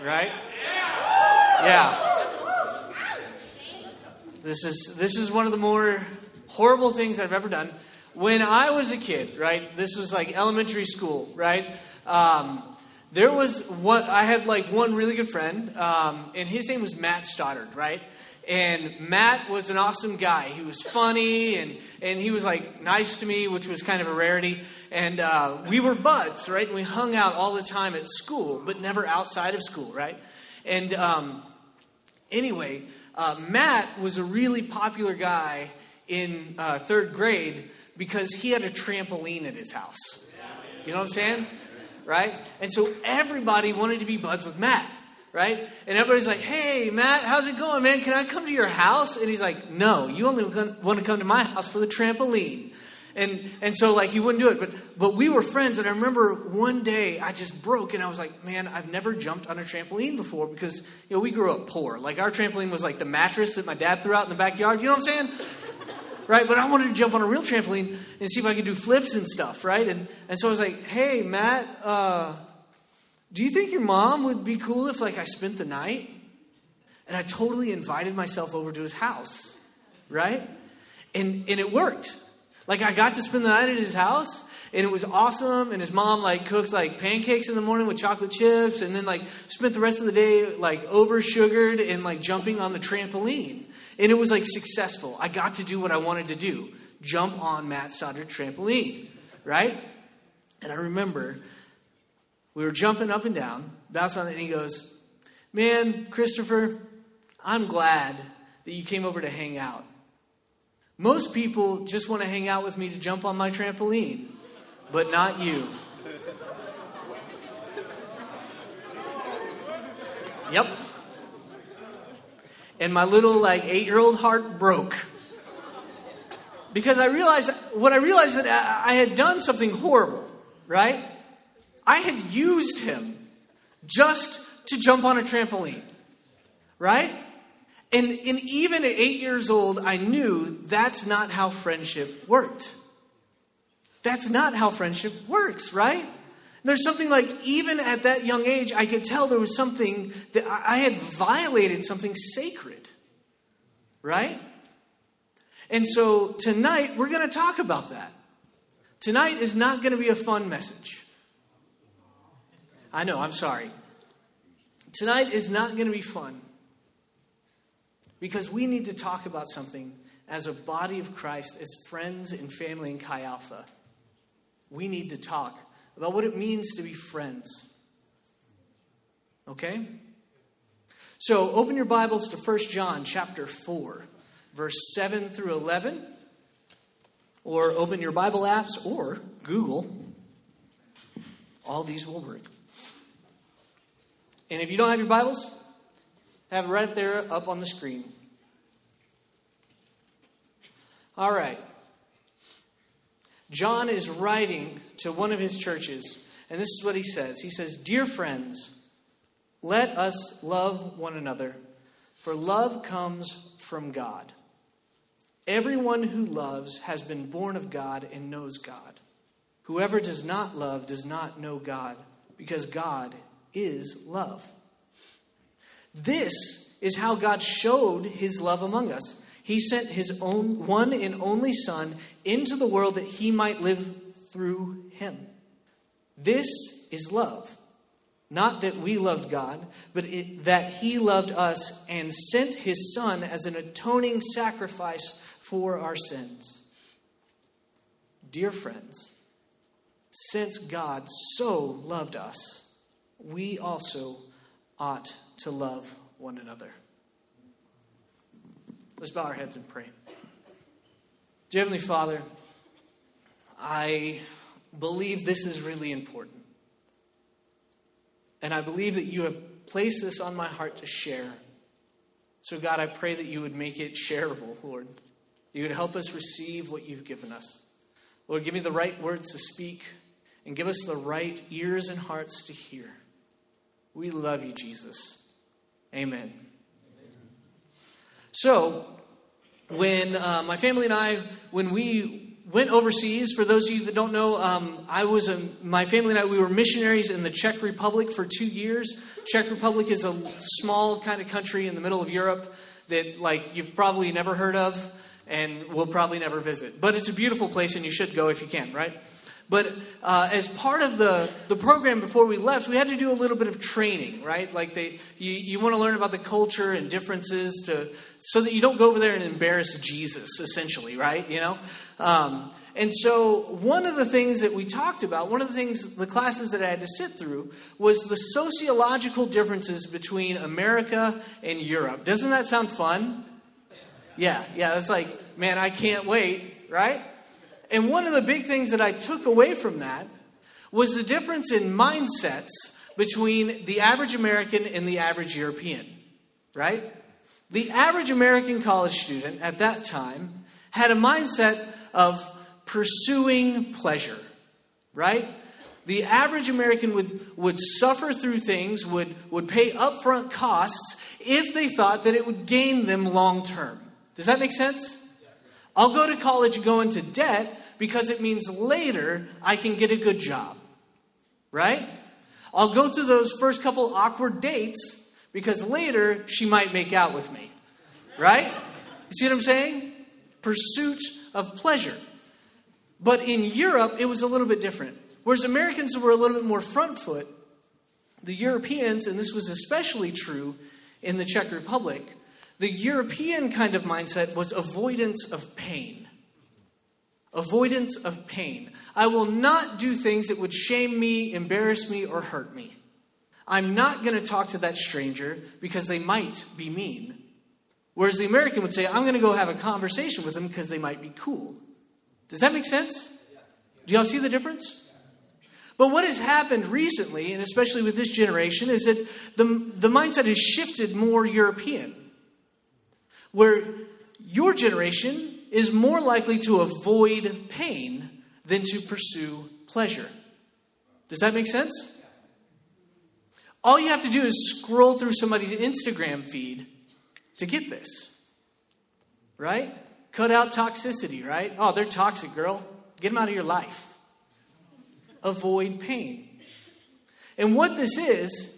right? Yeah. This is this is one of the more horrible things I've ever done. When I was a kid, right? This was like elementary school, right? Um, there was one. I had like one really good friend, um, and his name was Matt Stoddard, right? And Matt was an awesome guy. He was funny and, and he was like nice to me, which was kind of a rarity. And uh, we were buds, right? And we hung out all the time at school, but never outside of school, right? And um, anyway, uh, Matt was a really popular guy in uh, third grade because he had a trampoline at his house. You know what I'm saying? Right? And so everybody wanted to be buds with Matt right? And everybody's like, hey, Matt, how's it going, man? Can I come to your house? And he's like, no, you only want to come to my house for the trampoline. And, and so, like, he wouldn't do it. But, but we were friends. And I remember one day I just broke and I was like, man, I've never jumped on a trampoline before because, you know, we grew up poor. Like, our trampoline was like the mattress that my dad threw out in the backyard. You know what I'm saying? right? But I wanted to jump on a real trampoline and see if I could do flips and stuff, right? And, and so I was like, hey, Matt, uh, do you think your mom would be cool if like I spent the night? And I totally invited myself over to his house, right? And and it worked. Like I got to spend the night at his house and it was awesome and his mom like cooked like pancakes in the morning with chocolate chips and then like spent the rest of the day like over sugared and like jumping on the trampoline and it was like successful i got to do what i wanted to do jump on matt stoddard trampoline right and i remember we were jumping up and down, bouncing on it, and he goes, Man, Christopher, I'm glad that you came over to hang out. Most people just want to hang out with me to jump on my trampoline, but not you. Yep. And my little like 8-year-old heart broke. Because I realized what I realized that I had done something horrible, right? I had used him just to jump on a trampoline, right? And, and even at eight years old, I knew that's not how friendship worked. That's not how friendship works, right? There's something like, even at that young age, I could tell there was something that I had violated something sacred, right? And so tonight, we're going to talk about that. Tonight is not going to be a fun message. I know, I'm sorry. Tonight is not going to be fun because we need to talk about something as a body of Christ, as friends and family in Chi Alpha. We need to talk about what it means to be friends. Okay? So open your Bibles to 1 John chapter 4, verse 7 through 11, or open your Bible apps or Google. All these will work. And if you don't have your Bibles, have it right there up on the screen. All right. John is writing to one of his churches, and this is what he says. He says, Dear friends, let us love one another, for love comes from God. Everyone who loves has been born of God and knows God. Whoever does not love does not know God, because God is love. This is how God showed his love among us. He sent his own one and only Son into the world that he might live through him. This is love. Not that we loved God, but it, that he loved us and sent his Son as an atoning sacrifice for our sins. Dear friends, since God so loved us, we also ought to love one another. Let's bow our heads and pray. Dear Heavenly Father, I believe this is really important. And I believe that you have placed this on my heart to share. So, God, I pray that you would make it shareable, Lord. You would help us receive what you've given us. Lord, give me the right words to speak and give us the right ears and hearts to hear. We love you, Jesus. Amen. So, when uh, my family and I, when we went overseas. For those of you that don't know, um, I was a, my family and I we were missionaries in the Czech Republic for two years. Czech Republic is a small kind of country in the middle of Europe that like you've probably never heard of and will probably never visit. But it's a beautiful place and you should go if you can, right? But uh, as part of the, the program before we left, we had to do a little bit of training, right? Like they, you, you want to learn about the culture and differences to, so that you don't go over there and embarrass Jesus, essentially, right? You know? Um, and so one of the things that we talked about, one of the things, the classes that I had to sit through, was the sociological differences between America and Europe. Doesn't that sound fun? Yeah, yeah, it's like, man, I can't wait, right? And one of the big things that I took away from that was the difference in mindsets between the average American and the average European, right? The average American college student at that time had a mindset of pursuing pleasure, right? The average American would, would suffer through things, would, would pay upfront costs if they thought that it would gain them long term. Does that make sense? I'll go to college and go into debt because it means later I can get a good job. Right? I'll go through those first couple awkward dates because later she might make out with me. Right? You see what I'm saying? Pursuit of pleasure. But in Europe, it was a little bit different. Whereas Americans were a little bit more front foot, the Europeans, and this was especially true in the Czech Republic, the European kind of mindset was avoidance of pain. Avoidance of pain. I will not do things that would shame me, embarrass me, or hurt me. I'm not going to talk to that stranger because they might be mean. Whereas the American would say, I'm going to go have a conversation with them because they might be cool. Does that make sense? Do y'all see the difference? But what has happened recently, and especially with this generation, is that the, the mindset has shifted more European where your generation is more likely to avoid pain than to pursue pleasure. Does that make sense? All you have to do is scroll through somebody's Instagram feed to get this. Right? Cut out toxicity, right? Oh, they're toxic, girl. Get them out of your life. Avoid pain. And what this is,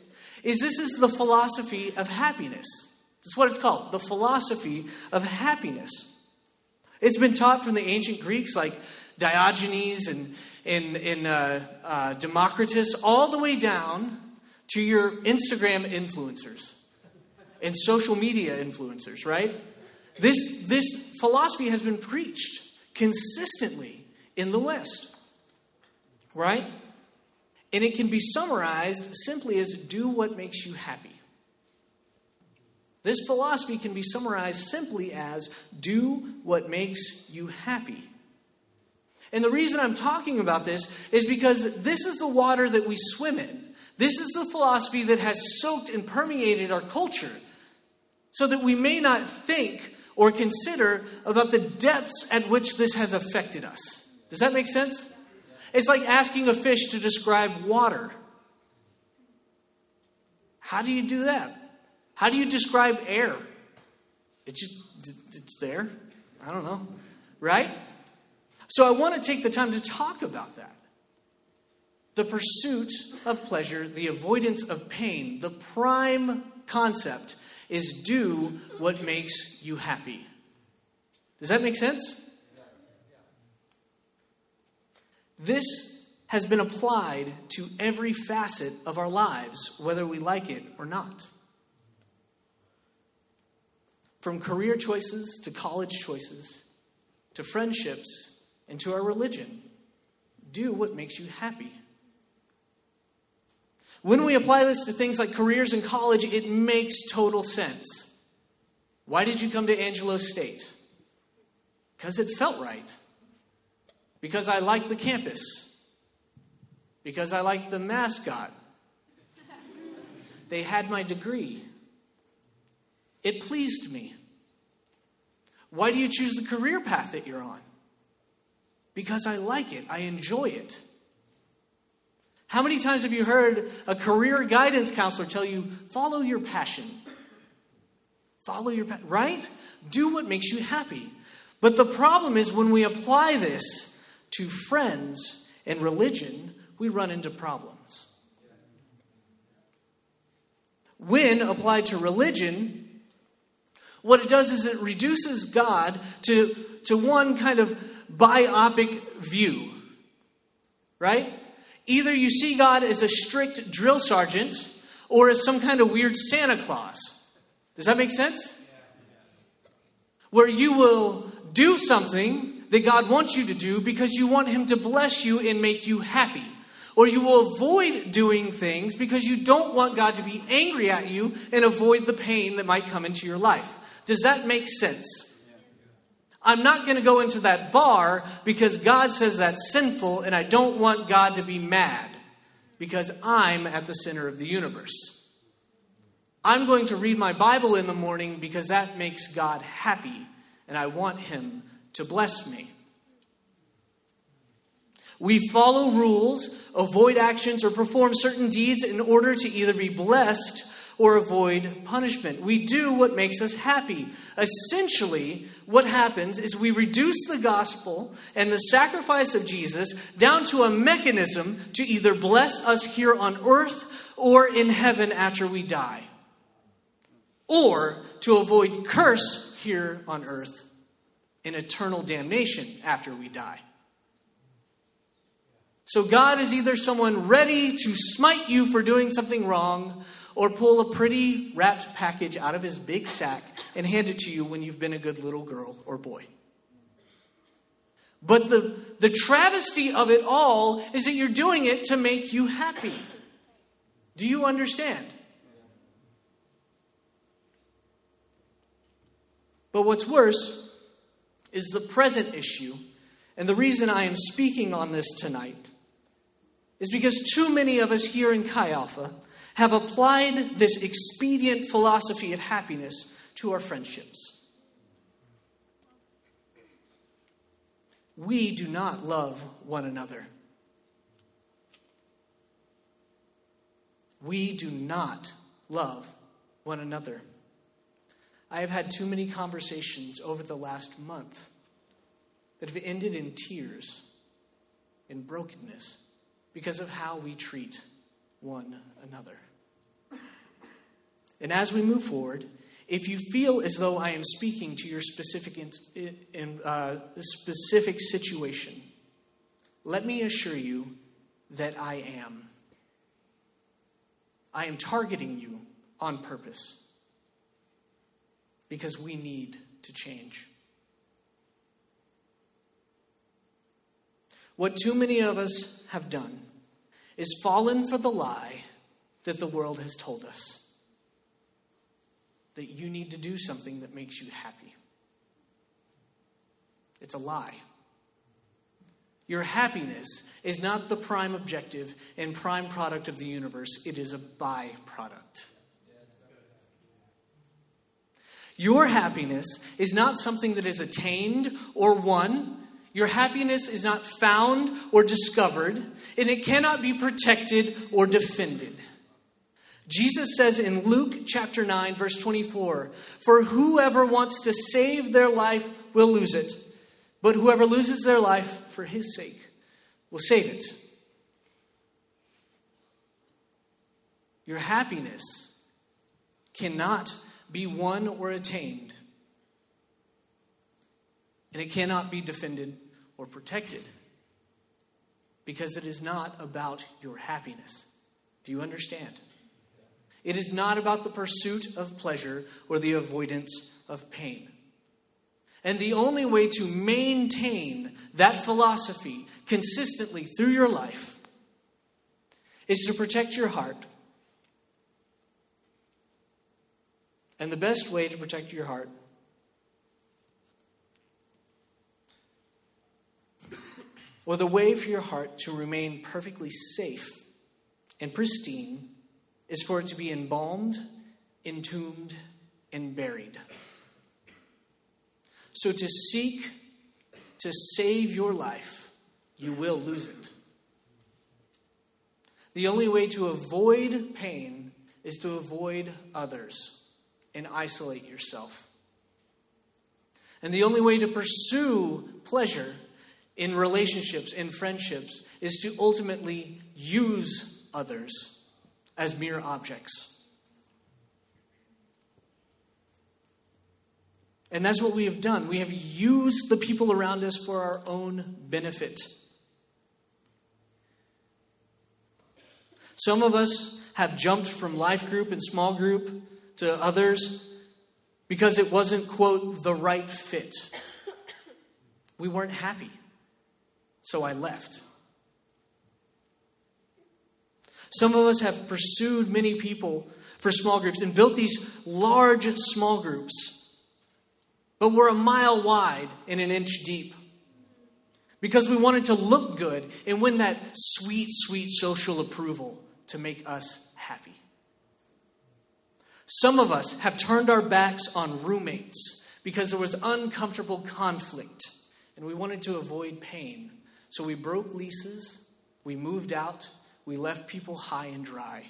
is this is the philosophy of happiness. That's what it's called the philosophy of happiness. It's been taught from the ancient Greeks like Diogenes and, and, and uh, uh, Democritus, all the way down to your Instagram influencers and social media influencers, right? This, this philosophy has been preached consistently in the West, right? And it can be summarized simply as do what makes you happy. This philosophy can be summarized simply as do what makes you happy. And the reason I'm talking about this is because this is the water that we swim in. This is the philosophy that has soaked and permeated our culture so that we may not think or consider about the depths at which this has affected us. Does that make sense? It's like asking a fish to describe water. How do you do that? How do you describe air? It's just, it's there. I don't know. Right? So I want to take the time to talk about that. The pursuit of pleasure, the avoidance of pain, the prime concept is do what makes you happy. Does that make sense? This has been applied to every facet of our lives, whether we like it or not. From career choices to college choices to friendships and to our religion. Do what makes you happy. When we apply this to things like careers in college, it makes total sense. Why did you come to Angelo State? Because it felt right. Because I liked the campus. Because I liked the mascot. They had my degree. It pleased me. Why do you choose the career path that you're on? Because I like it, I enjoy it. How many times have you heard a career guidance counselor tell you, follow your passion? Follow your passion, right? Do what makes you happy. But the problem is when we apply this to friends and religion, we run into problems. When applied to religion, what it does is it reduces God to, to one kind of biopic view, right? Either you see God as a strict drill sergeant or as some kind of weird Santa Claus. Does that make sense? Where you will do something that God wants you to do because you want Him to bless you and make you happy. Or you will avoid doing things because you don't want God to be angry at you and avoid the pain that might come into your life. Does that make sense? I'm not going to go into that bar because God says that's sinful and I don't want God to be mad because I'm at the center of the universe. I'm going to read my Bible in the morning because that makes God happy and I want Him to bless me. We follow rules, avoid actions, or perform certain deeds in order to either be blessed or avoid punishment. We do what makes us happy. Essentially, what happens is we reduce the gospel and the sacrifice of Jesus down to a mechanism to either bless us here on earth or in heaven after we die, or to avoid curse here on earth in eternal damnation after we die. So God is either someone ready to smite you for doing something wrong or pull a pretty wrapped package out of his big sack and hand it to you when you've been a good little girl or boy. But the, the travesty of it all is that you're doing it to make you happy. Do you understand? But what's worse is the present issue. And the reason I am speaking on this tonight is because too many of us here in Chi Alpha have applied this expedient philosophy of happiness to our friendships. We do not love one another. We do not love one another. I have had too many conversations over the last month that have ended in tears, in brokenness, because of how we treat one another. And as we move forward, if you feel as though I am speaking to your specific, in, in, uh, specific situation, let me assure you that I am. I am targeting you on purpose because we need to change. What too many of us have done is fallen for the lie that the world has told us that you need to do something that makes you happy. It's a lie. Your happiness is not the prime objective and prime product of the universe, it is a byproduct. Your happiness is not something that is attained or won. Your happiness is not found or discovered, and it cannot be protected or defended. Jesus says in Luke chapter 9, verse 24, For whoever wants to save their life will lose it, but whoever loses their life for his sake will save it. Your happiness cannot be won or attained. And it cannot be defended or protected because it is not about your happiness. Do you understand? It is not about the pursuit of pleasure or the avoidance of pain. And the only way to maintain that philosophy consistently through your life is to protect your heart And the best way to protect your heart or the way for your heart to remain perfectly safe and pristine is for it to be embalmed, entombed, and buried. So to seek to save your life, you will lose it. The only way to avoid pain is to avoid others and isolate yourself. And the only way to pursue pleasure in relationships, in friendships, is to ultimately use others as mere objects. And that's what we have done. We have used the people around us for our own benefit. Some of us have jumped from life group and small group to others because it wasn't, quote, the right fit. We weren't happy. So I left. Some of us have pursued many people for small groups and built these large small groups, but we're a mile wide and an inch deep because we wanted to look good and win that sweet, sweet social approval to make us happy. Some of us have turned our backs on roommates because there was uncomfortable conflict and we wanted to avoid pain. So we broke leases, we moved out, we left people high and dry.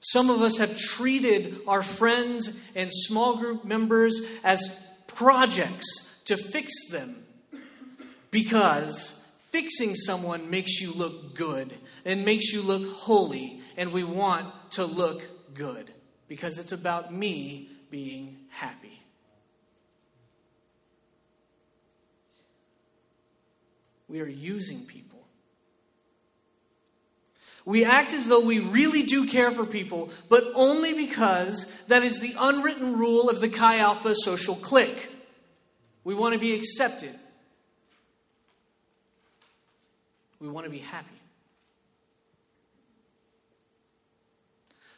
Some of us have treated our friends and small group members as projects to fix them because fixing someone makes you look good and makes you look holy, and we want to look good because it's about me being happy. We are using people. We act as though we really do care for people, but only because that is the unwritten rule of the Chi Alpha social clique. We want to be accepted. We want to be happy.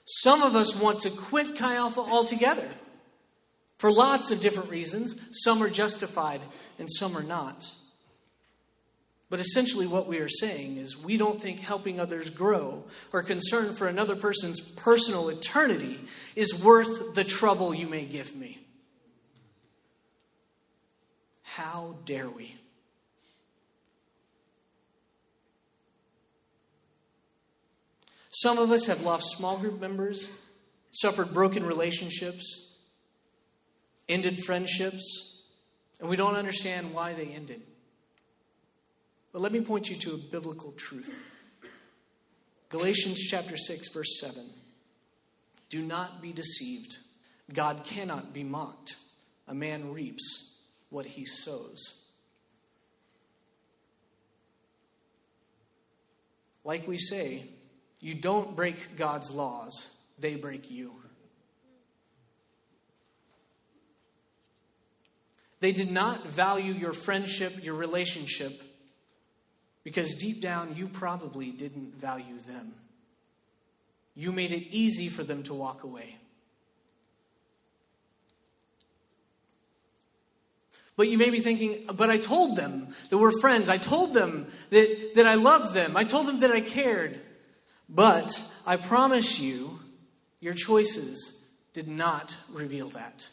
Some of us want to quit Chi Alpha altogether for lots of different reasons. Some are justified and some are not. But essentially, what we are saying is we don't think helping others grow or concern for another person's personal eternity is worth the trouble you may give me. How dare we? Some of us have lost small group members, suffered broken relationships, ended friendships, and we don't understand why they ended. But let me point you to a biblical truth. Galatians chapter 6 verse 7. Do not be deceived. God cannot be mocked. A man reaps what he sows. Like we say, you don't break God's laws, they break you. They did not value your friendship, your relationship, because deep down you probably didn't value them. You made it easy for them to walk away. But you may be thinking, but I told them that we're friends. I told them that, that I loved them. I told them that I cared. But I promise you, your choices did not reveal that.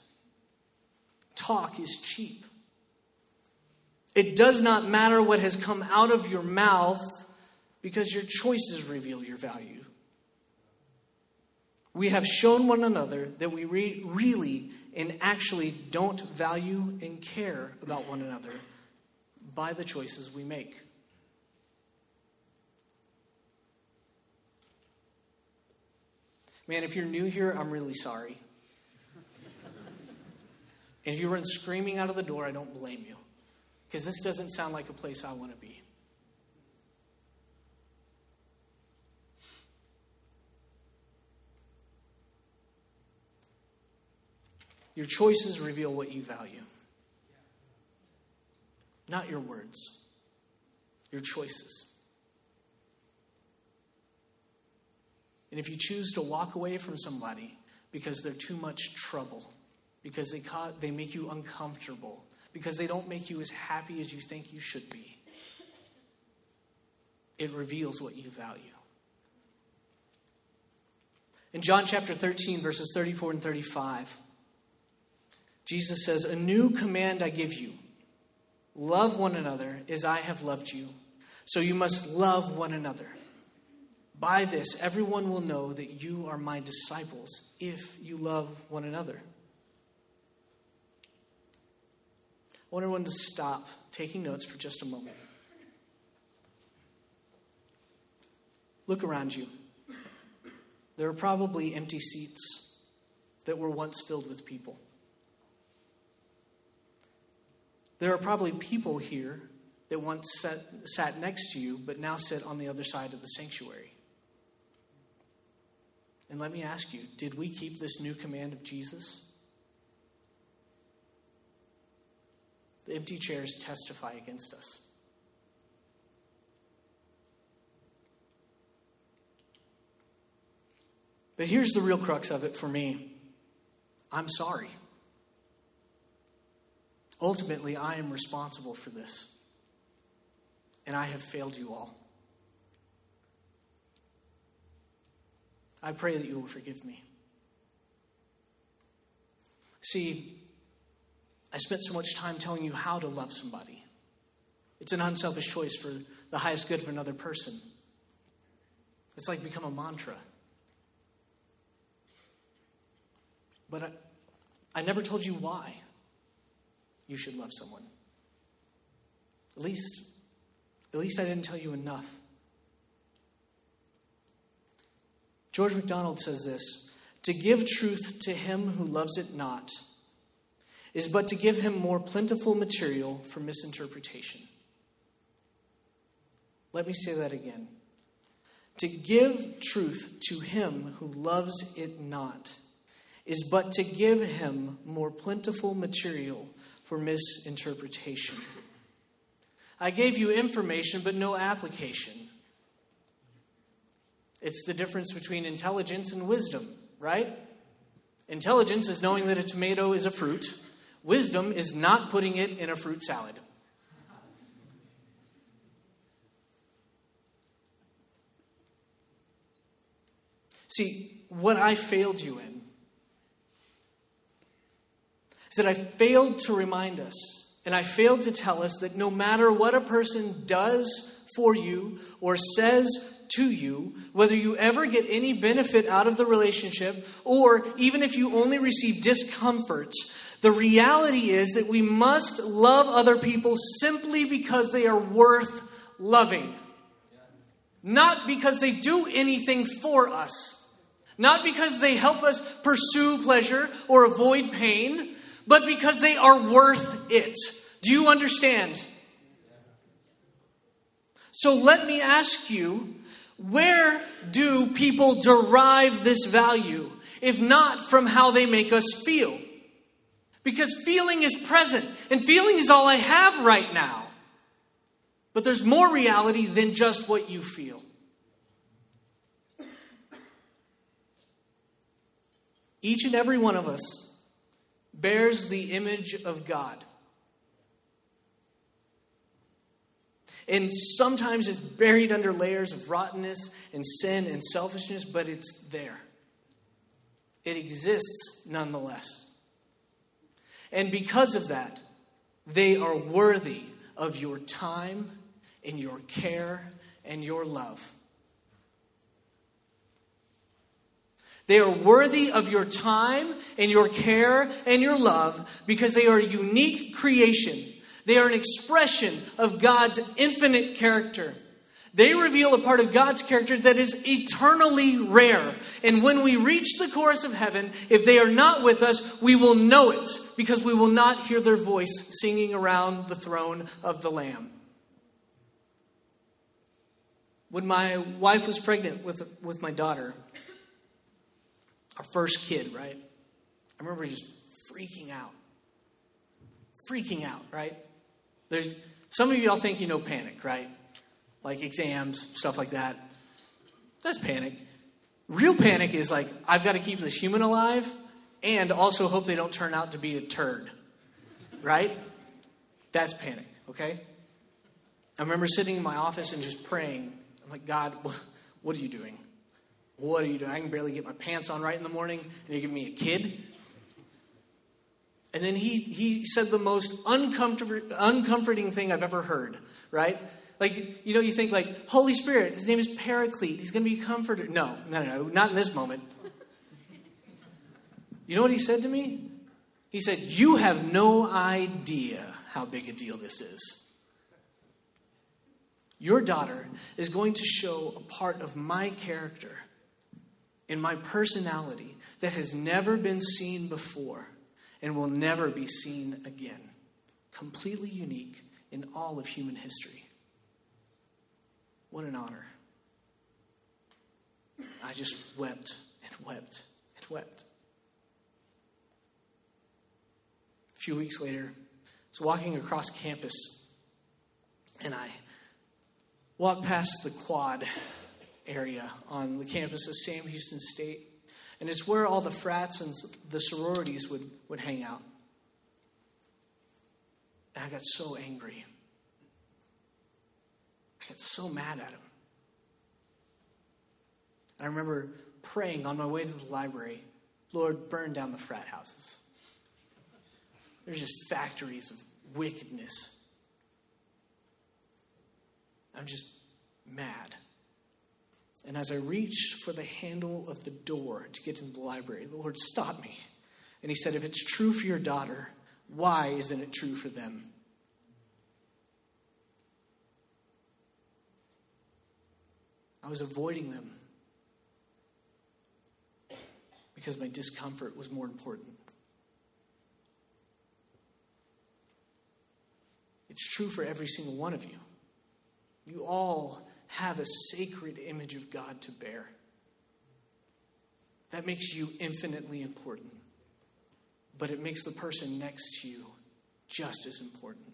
Talk is cheap. It does not matter what has come out of your mouth because your choices reveal your value. We have shown one another that we re- really and actually don't value and care about one another by the choices we make. Man, if you're new here, I'm really sorry. And if you run screaming out of the door, I don't blame you. Because this doesn't sound like a place I want to be. Your choices reveal what you value, not your words, your choices. And if you choose to walk away from somebody because they're too much trouble, because they, caught, they make you uncomfortable, because they don't make you as happy as you think you should be, it reveals what you value. In John chapter 13, verses 34 and 35, Jesus says, A new command I give you love one another as I have loved you. So you must love one another. By this, everyone will know that you are my disciples if you love one another. I want everyone to stop taking notes for just a moment. Look around you. There are probably empty seats that were once filled with people. There are probably people here that once sat, sat next to you, but now sit on the other side of the sanctuary. And let me ask you did we keep this new command of Jesus? The empty chairs testify against us. But here's the real crux of it for me I'm sorry. Ultimately, I am responsible for this. And I have failed you all. I pray that you will forgive me. See, I spent so much time telling you how to love somebody. It's an unselfish choice for the highest good of another person. It's like become a mantra. But I, I never told you why you should love someone. At least, at least I didn't tell you enough. George MacDonald says this To give truth to him who loves it not is but to give him more plentiful material for misinterpretation. Let me say that again. To give truth to him who loves it not is but to give him more plentiful material for misinterpretation. I gave you information, but no application. It's the difference between intelligence and wisdom, right? Intelligence is knowing that a tomato is a fruit, wisdom is not putting it in a fruit salad. See, what I failed you in is that I failed to remind us and I failed to tell us that no matter what a person does for you or says to you, whether you ever get any benefit out of the relationship or even if you only receive discomfort, the reality is that we must love other people simply because they are worth loving. Not because they do anything for us. Not because they help us pursue pleasure or avoid pain, but because they are worth it. Do you understand? So let me ask you where do people derive this value, if not from how they make us feel? Because feeling is present, and feeling is all I have right now. But there's more reality than just what you feel. Each and every one of us bears the image of God. And sometimes it's buried under layers of rottenness and sin and selfishness, but it's there. It exists nonetheless. And because of that, they are worthy of your time and your care and your love. They are worthy of your time and your care and your love because they are a unique creation. They are an expression of God's infinite character. They reveal a part of God's character that is eternally rare. And when we reach the chorus of heaven, if they are not with us, we will know it because we will not hear their voice singing around the throne of the Lamb. When my wife was pregnant with, with my daughter, our first kid, right? I remember just freaking out. Freaking out, right? There's some of y'all think you know panic, right? Like exams, stuff like that. That's panic. Real panic is like, I've got to keep this human alive and also hope they don't turn out to be a turd. Right? That's panic, okay? I remember sitting in my office and just praying. I'm like, God, what are you doing? What are you doing? I can barely get my pants on right in the morning, and you give me a kid? And then he, he said the most uncomfort, uncomforting thing I've ever heard, right? Like, you know, you think like, Holy Spirit, his name is Paraclete, he's going to be comforter. No, no, no, not in this moment. You know what he said to me? He said, You have no idea how big a deal this is. Your daughter is going to show a part of my character and my personality that has never been seen before and will never be seen again. Completely unique in all of human history. What an honor. I just wept and wept and wept. A few weeks later, I was walking across campus and I walked past the quad area on the campus of Sam Houston State. And it's where all the frats and the sororities would, would hang out. And I got so angry. I got so mad at him. I remember praying on my way to the library Lord, burn down the frat houses. They're just factories of wickedness. I'm just mad. And as I reached for the handle of the door to get into the library, the Lord stopped me. And He said, If it's true for your daughter, why isn't it true for them? I was avoiding them because my discomfort was more important. It's true for every single one of you. You all have a sacred image of God to bear. That makes you infinitely important. But it makes the person next to you just as important.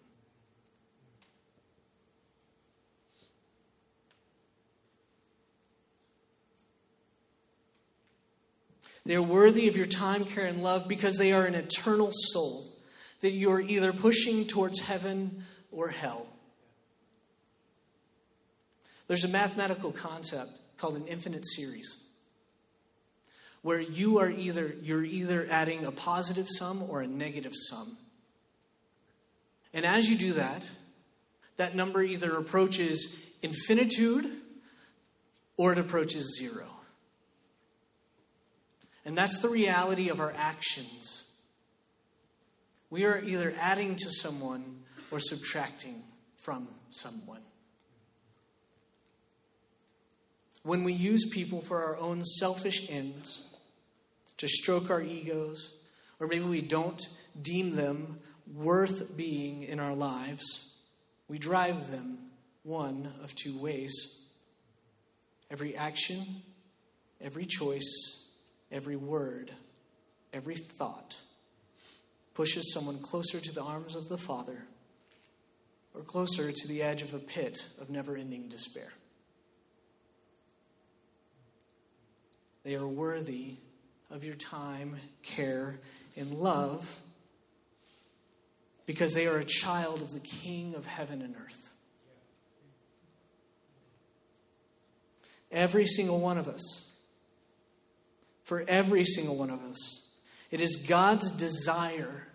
They are worthy of your time, care, and love because they are an eternal soul that you are either pushing towards heaven or hell. There's a mathematical concept called an infinite series where you are either you're either adding a positive sum or a negative sum. And as you do that, that number either approaches infinitude or it approaches zero. And that's the reality of our actions. We are either adding to someone or subtracting from someone. when we use people for our own selfish ends, to stroke our egos, or maybe we don't deem them worth being in our lives, we drive them one of two ways. Every action, every choice, every word, every thought pushes someone closer to the arms of the Father or closer to the edge of a pit of never ending despair. They are worthy of your time, care, and love because they are a child of the King of heaven and earth. Every single one of us, for every single one of us, it is God's desire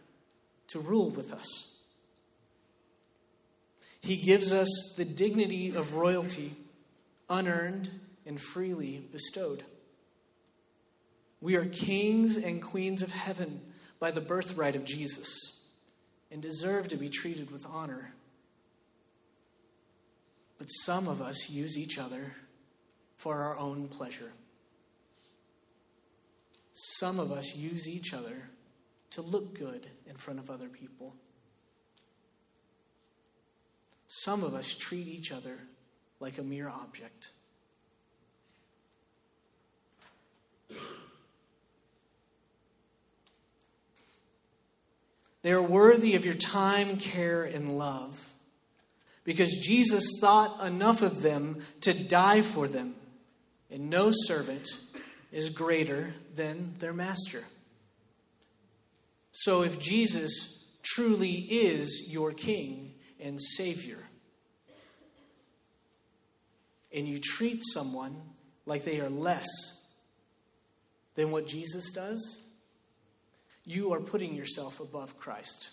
to rule with us. He gives us the dignity of royalty, unearned and freely bestowed. We are kings and queens of heaven by the birthright of Jesus and deserve to be treated with honor. But some of us use each other for our own pleasure. Some of us use each other to look good in front of other people. Some of us treat each other like a mere object. They are worthy of your time, care, and love because Jesus thought enough of them to die for them, and no servant is greater than their master. So if Jesus truly is your King and Savior, and you treat someone like they are less than what Jesus does, you are putting yourself above Christ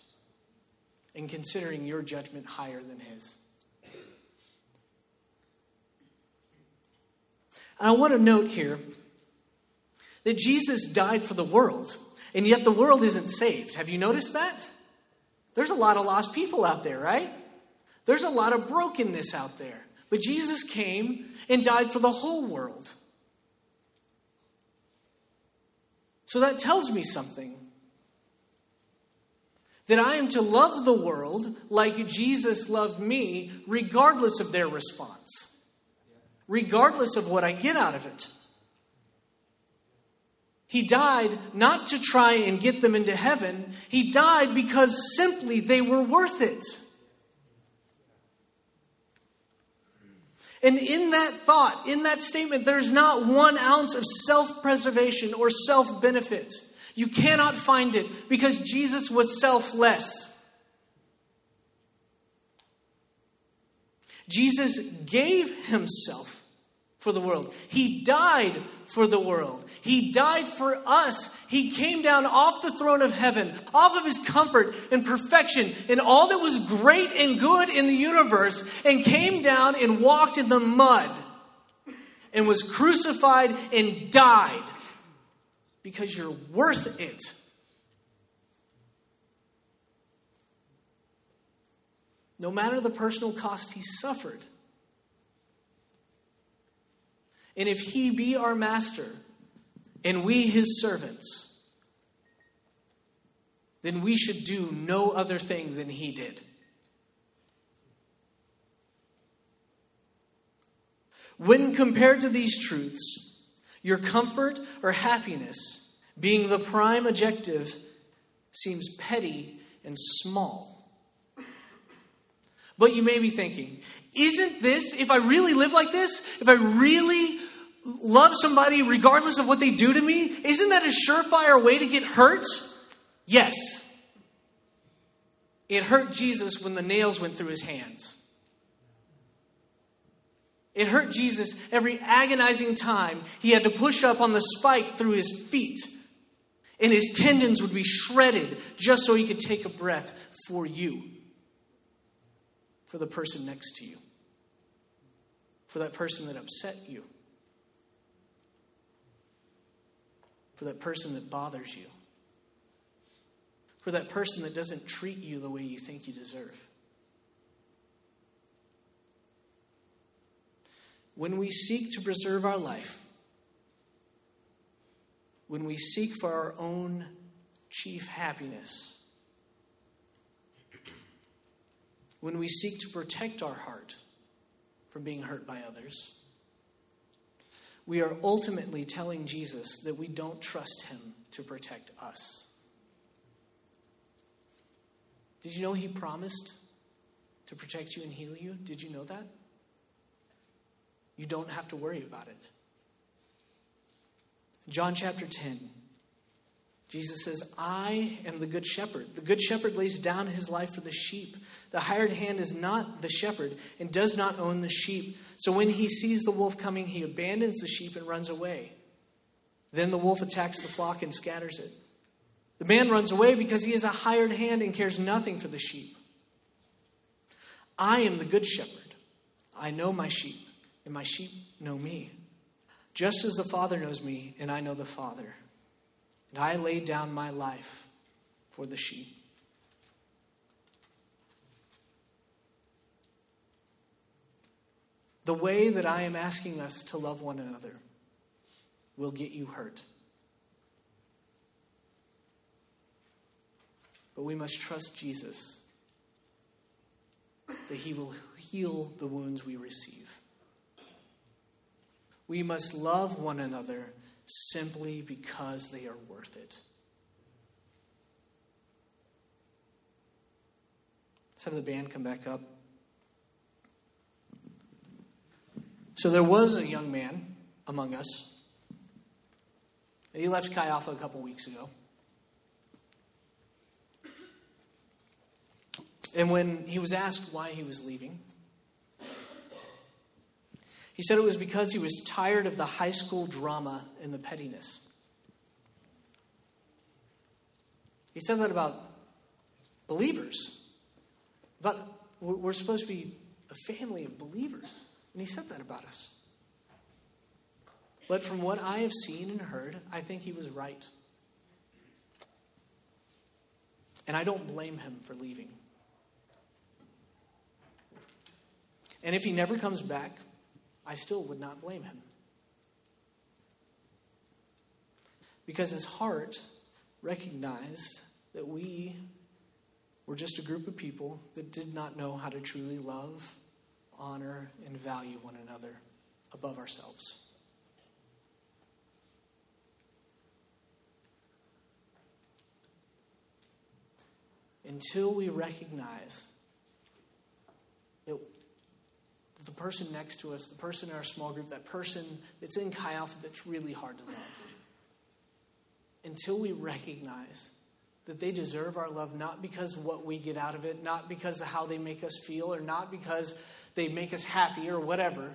and considering your judgment higher than His. I want to note here that Jesus died for the world, and yet the world isn't saved. Have you noticed that? There's a lot of lost people out there, right? There's a lot of brokenness out there. But Jesus came and died for the whole world. So that tells me something. That I am to love the world like Jesus loved me, regardless of their response, regardless of what I get out of it. He died not to try and get them into heaven, He died because simply they were worth it. And in that thought, in that statement, there's not one ounce of self preservation or self benefit. You cannot find it because Jesus was selfless. Jesus gave himself for the world. He died for the world. He died for us. He came down off the throne of heaven, off of his comfort and perfection and all that was great and good in the universe, and came down and walked in the mud and was crucified and died because you're worth it. No matter the personal cost he suffered. And if he be our master and we his servants, then we should do no other thing than he did. When compared to these truths, your comfort or happiness, being the prime objective, seems petty and small. But you may be thinking, isn't this, if I really live like this, if I really love somebody regardless of what they do to me, isn't that a surefire way to get hurt? Yes. It hurt Jesus when the nails went through his hands. It hurt Jesus every agonizing time he had to push up on the spike through his feet. And his tendons would be shredded just so he could take a breath for you, for the person next to you, for that person that upset you, for that person that bothers you, for that person that doesn't treat you the way you think you deserve. When we seek to preserve our life, when we seek for our own chief happiness, when we seek to protect our heart from being hurt by others, we are ultimately telling Jesus that we don't trust him to protect us. Did you know he promised to protect you and heal you? Did you know that? You don't have to worry about it. John chapter 10. Jesus says, I am the good shepherd. The good shepherd lays down his life for the sheep. The hired hand is not the shepherd and does not own the sheep. So when he sees the wolf coming, he abandons the sheep and runs away. Then the wolf attacks the flock and scatters it. The man runs away because he is a hired hand and cares nothing for the sheep. I am the good shepherd. I know my sheep, and my sheep know me. Just as the Father knows me, and I know the Father and I laid down my life for the sheep. The way that I am asking us to love one another will get you hurt. But we must trust Jesus that he will heal the wounds we receive. We must love one another simply because they are worth it. Let's have the band come back up. So there was a young man among us. He left Chi Alpha a couple weeks ago. And when he was asked why he was leaving, he said it was because he was tired of the high school drama and the pettiness. He said that about believers. But we're supposed to be a family of believers. And he said that about us. But from what I have seen and heard, I think he was right. And I don't blame him for leaving. And if he never comes back, I still would not blame him. Because his heart recognized that we were just a group of people that did not know how to truly love, honor, and value one another above ourselves. Until we recognize that the person next to us, the person in our small group, that person that's in Chi Alpha that's really hard to love, until we recognize that they deserve our love not because what we get out of it, not because of how they make us feel, or not because they make us happy or whatever.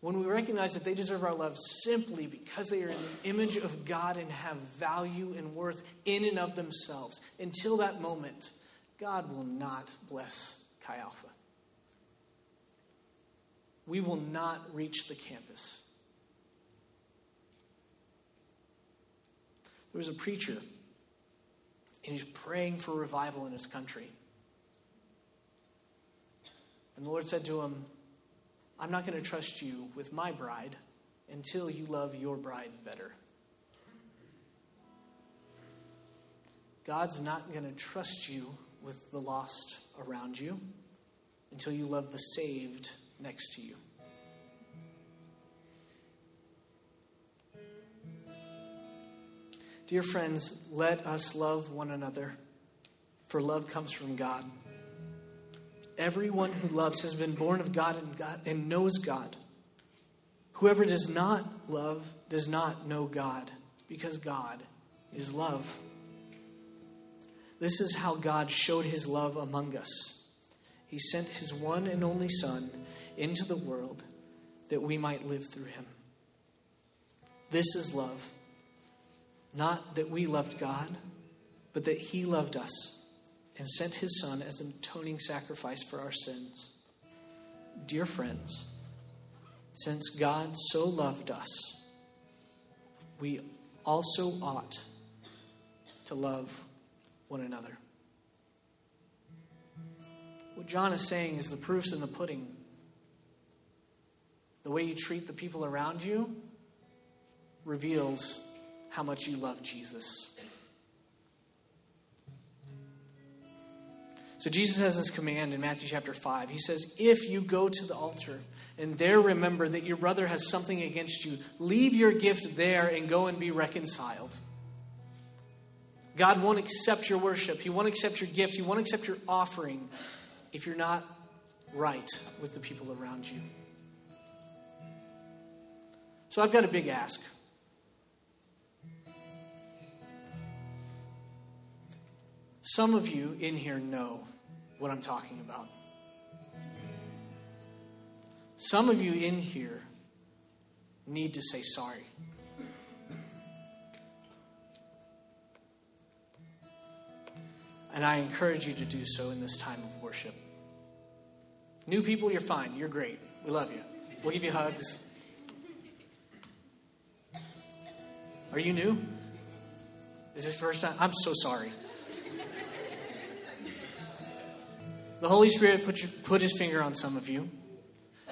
When we recognize that they deserve our love simply because they are in the image of God and have value and worth in and of themselves, until that moment, God will not bless Chi Alpha. We will not reach the campus. There was a preacher and he's praying for revival in his country. And the Lord said to him, I'm not going to trust you with my bride until you love your bride better. God's not going to trust you with the lost around you until you love the saved next to you. Dear friends, let us love one another, for love comes from God. Everyone who loves has been born of God and, God and knows God. Whoever does not love does not know God, because God is love. This is how God showed his love among us. He sent his one and only Son into the world that we might live through him. This is love. Not that we loved God, but that He loved us and sent His Son as an atoning sacrifice for our sins. Dear friends, since God so loved us, we also ought to love one another. What John is saying is the proof's in the pudding. The way you treat the people around you reveals how much you love Jesus. So Jesus has this command in Matthew chapter 5. He says, If you go to the altar and there remember that your brother has something against you, leave your gift there and go and be reconciled. God won't accept your worship. He won't accept your gift. He won't accept your offering if you're not right with the people around you. So I've got a big ask. Some of you in here know what I'm talking about. Some of you in here need to say sorry. And I encourage you to do so in this time of worship. New people, you're fine. You're great. We love you. We'll give you hugs. Are you new? Is this first time? I'm so sorry. The Holy Spirit put, your, put his finger on some of you.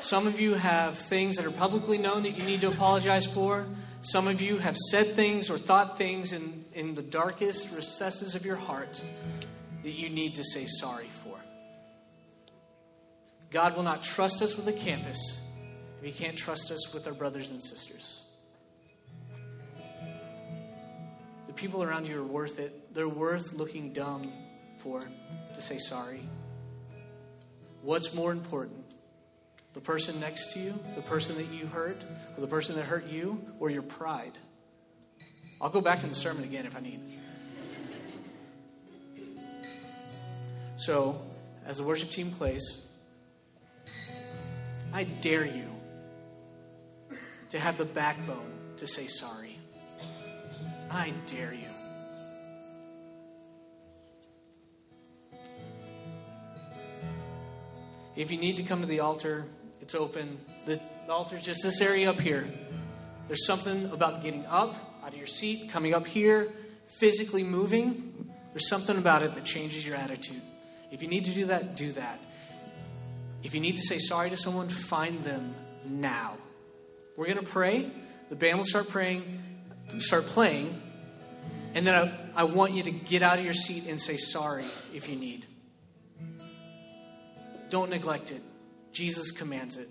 Some of you have things that are publicly known that you need to apologize for. Some of you have said things or thought things in, in the darkest recesses of your heart that you need to say sorry for. God will not trust us with a campus if He can't trust us with our brothers and sisters. The people around you are worth it. They're worth looking dumb for to say sorry. What's more important? The person next to you, the person that you hurt, or the person that hurt you, or your pride? I'll go back to the sermon again if I need. So, as the worship team plays, I dare you to have the backbone to say sorry. I dare you. If you need to come to the altar, it's open. The altar is just this area up here. There's something about getting up out of your seat, coming up here, physically moving. There's something about it that changes your attitude. If you need to do that, do that. If you need to say sorry to someone, find them now. We're going to pray. The band will start praying, start playing, and then I, I want you to get out of your seat and say sorry if you need. Don't neglect it. Jesus commands it.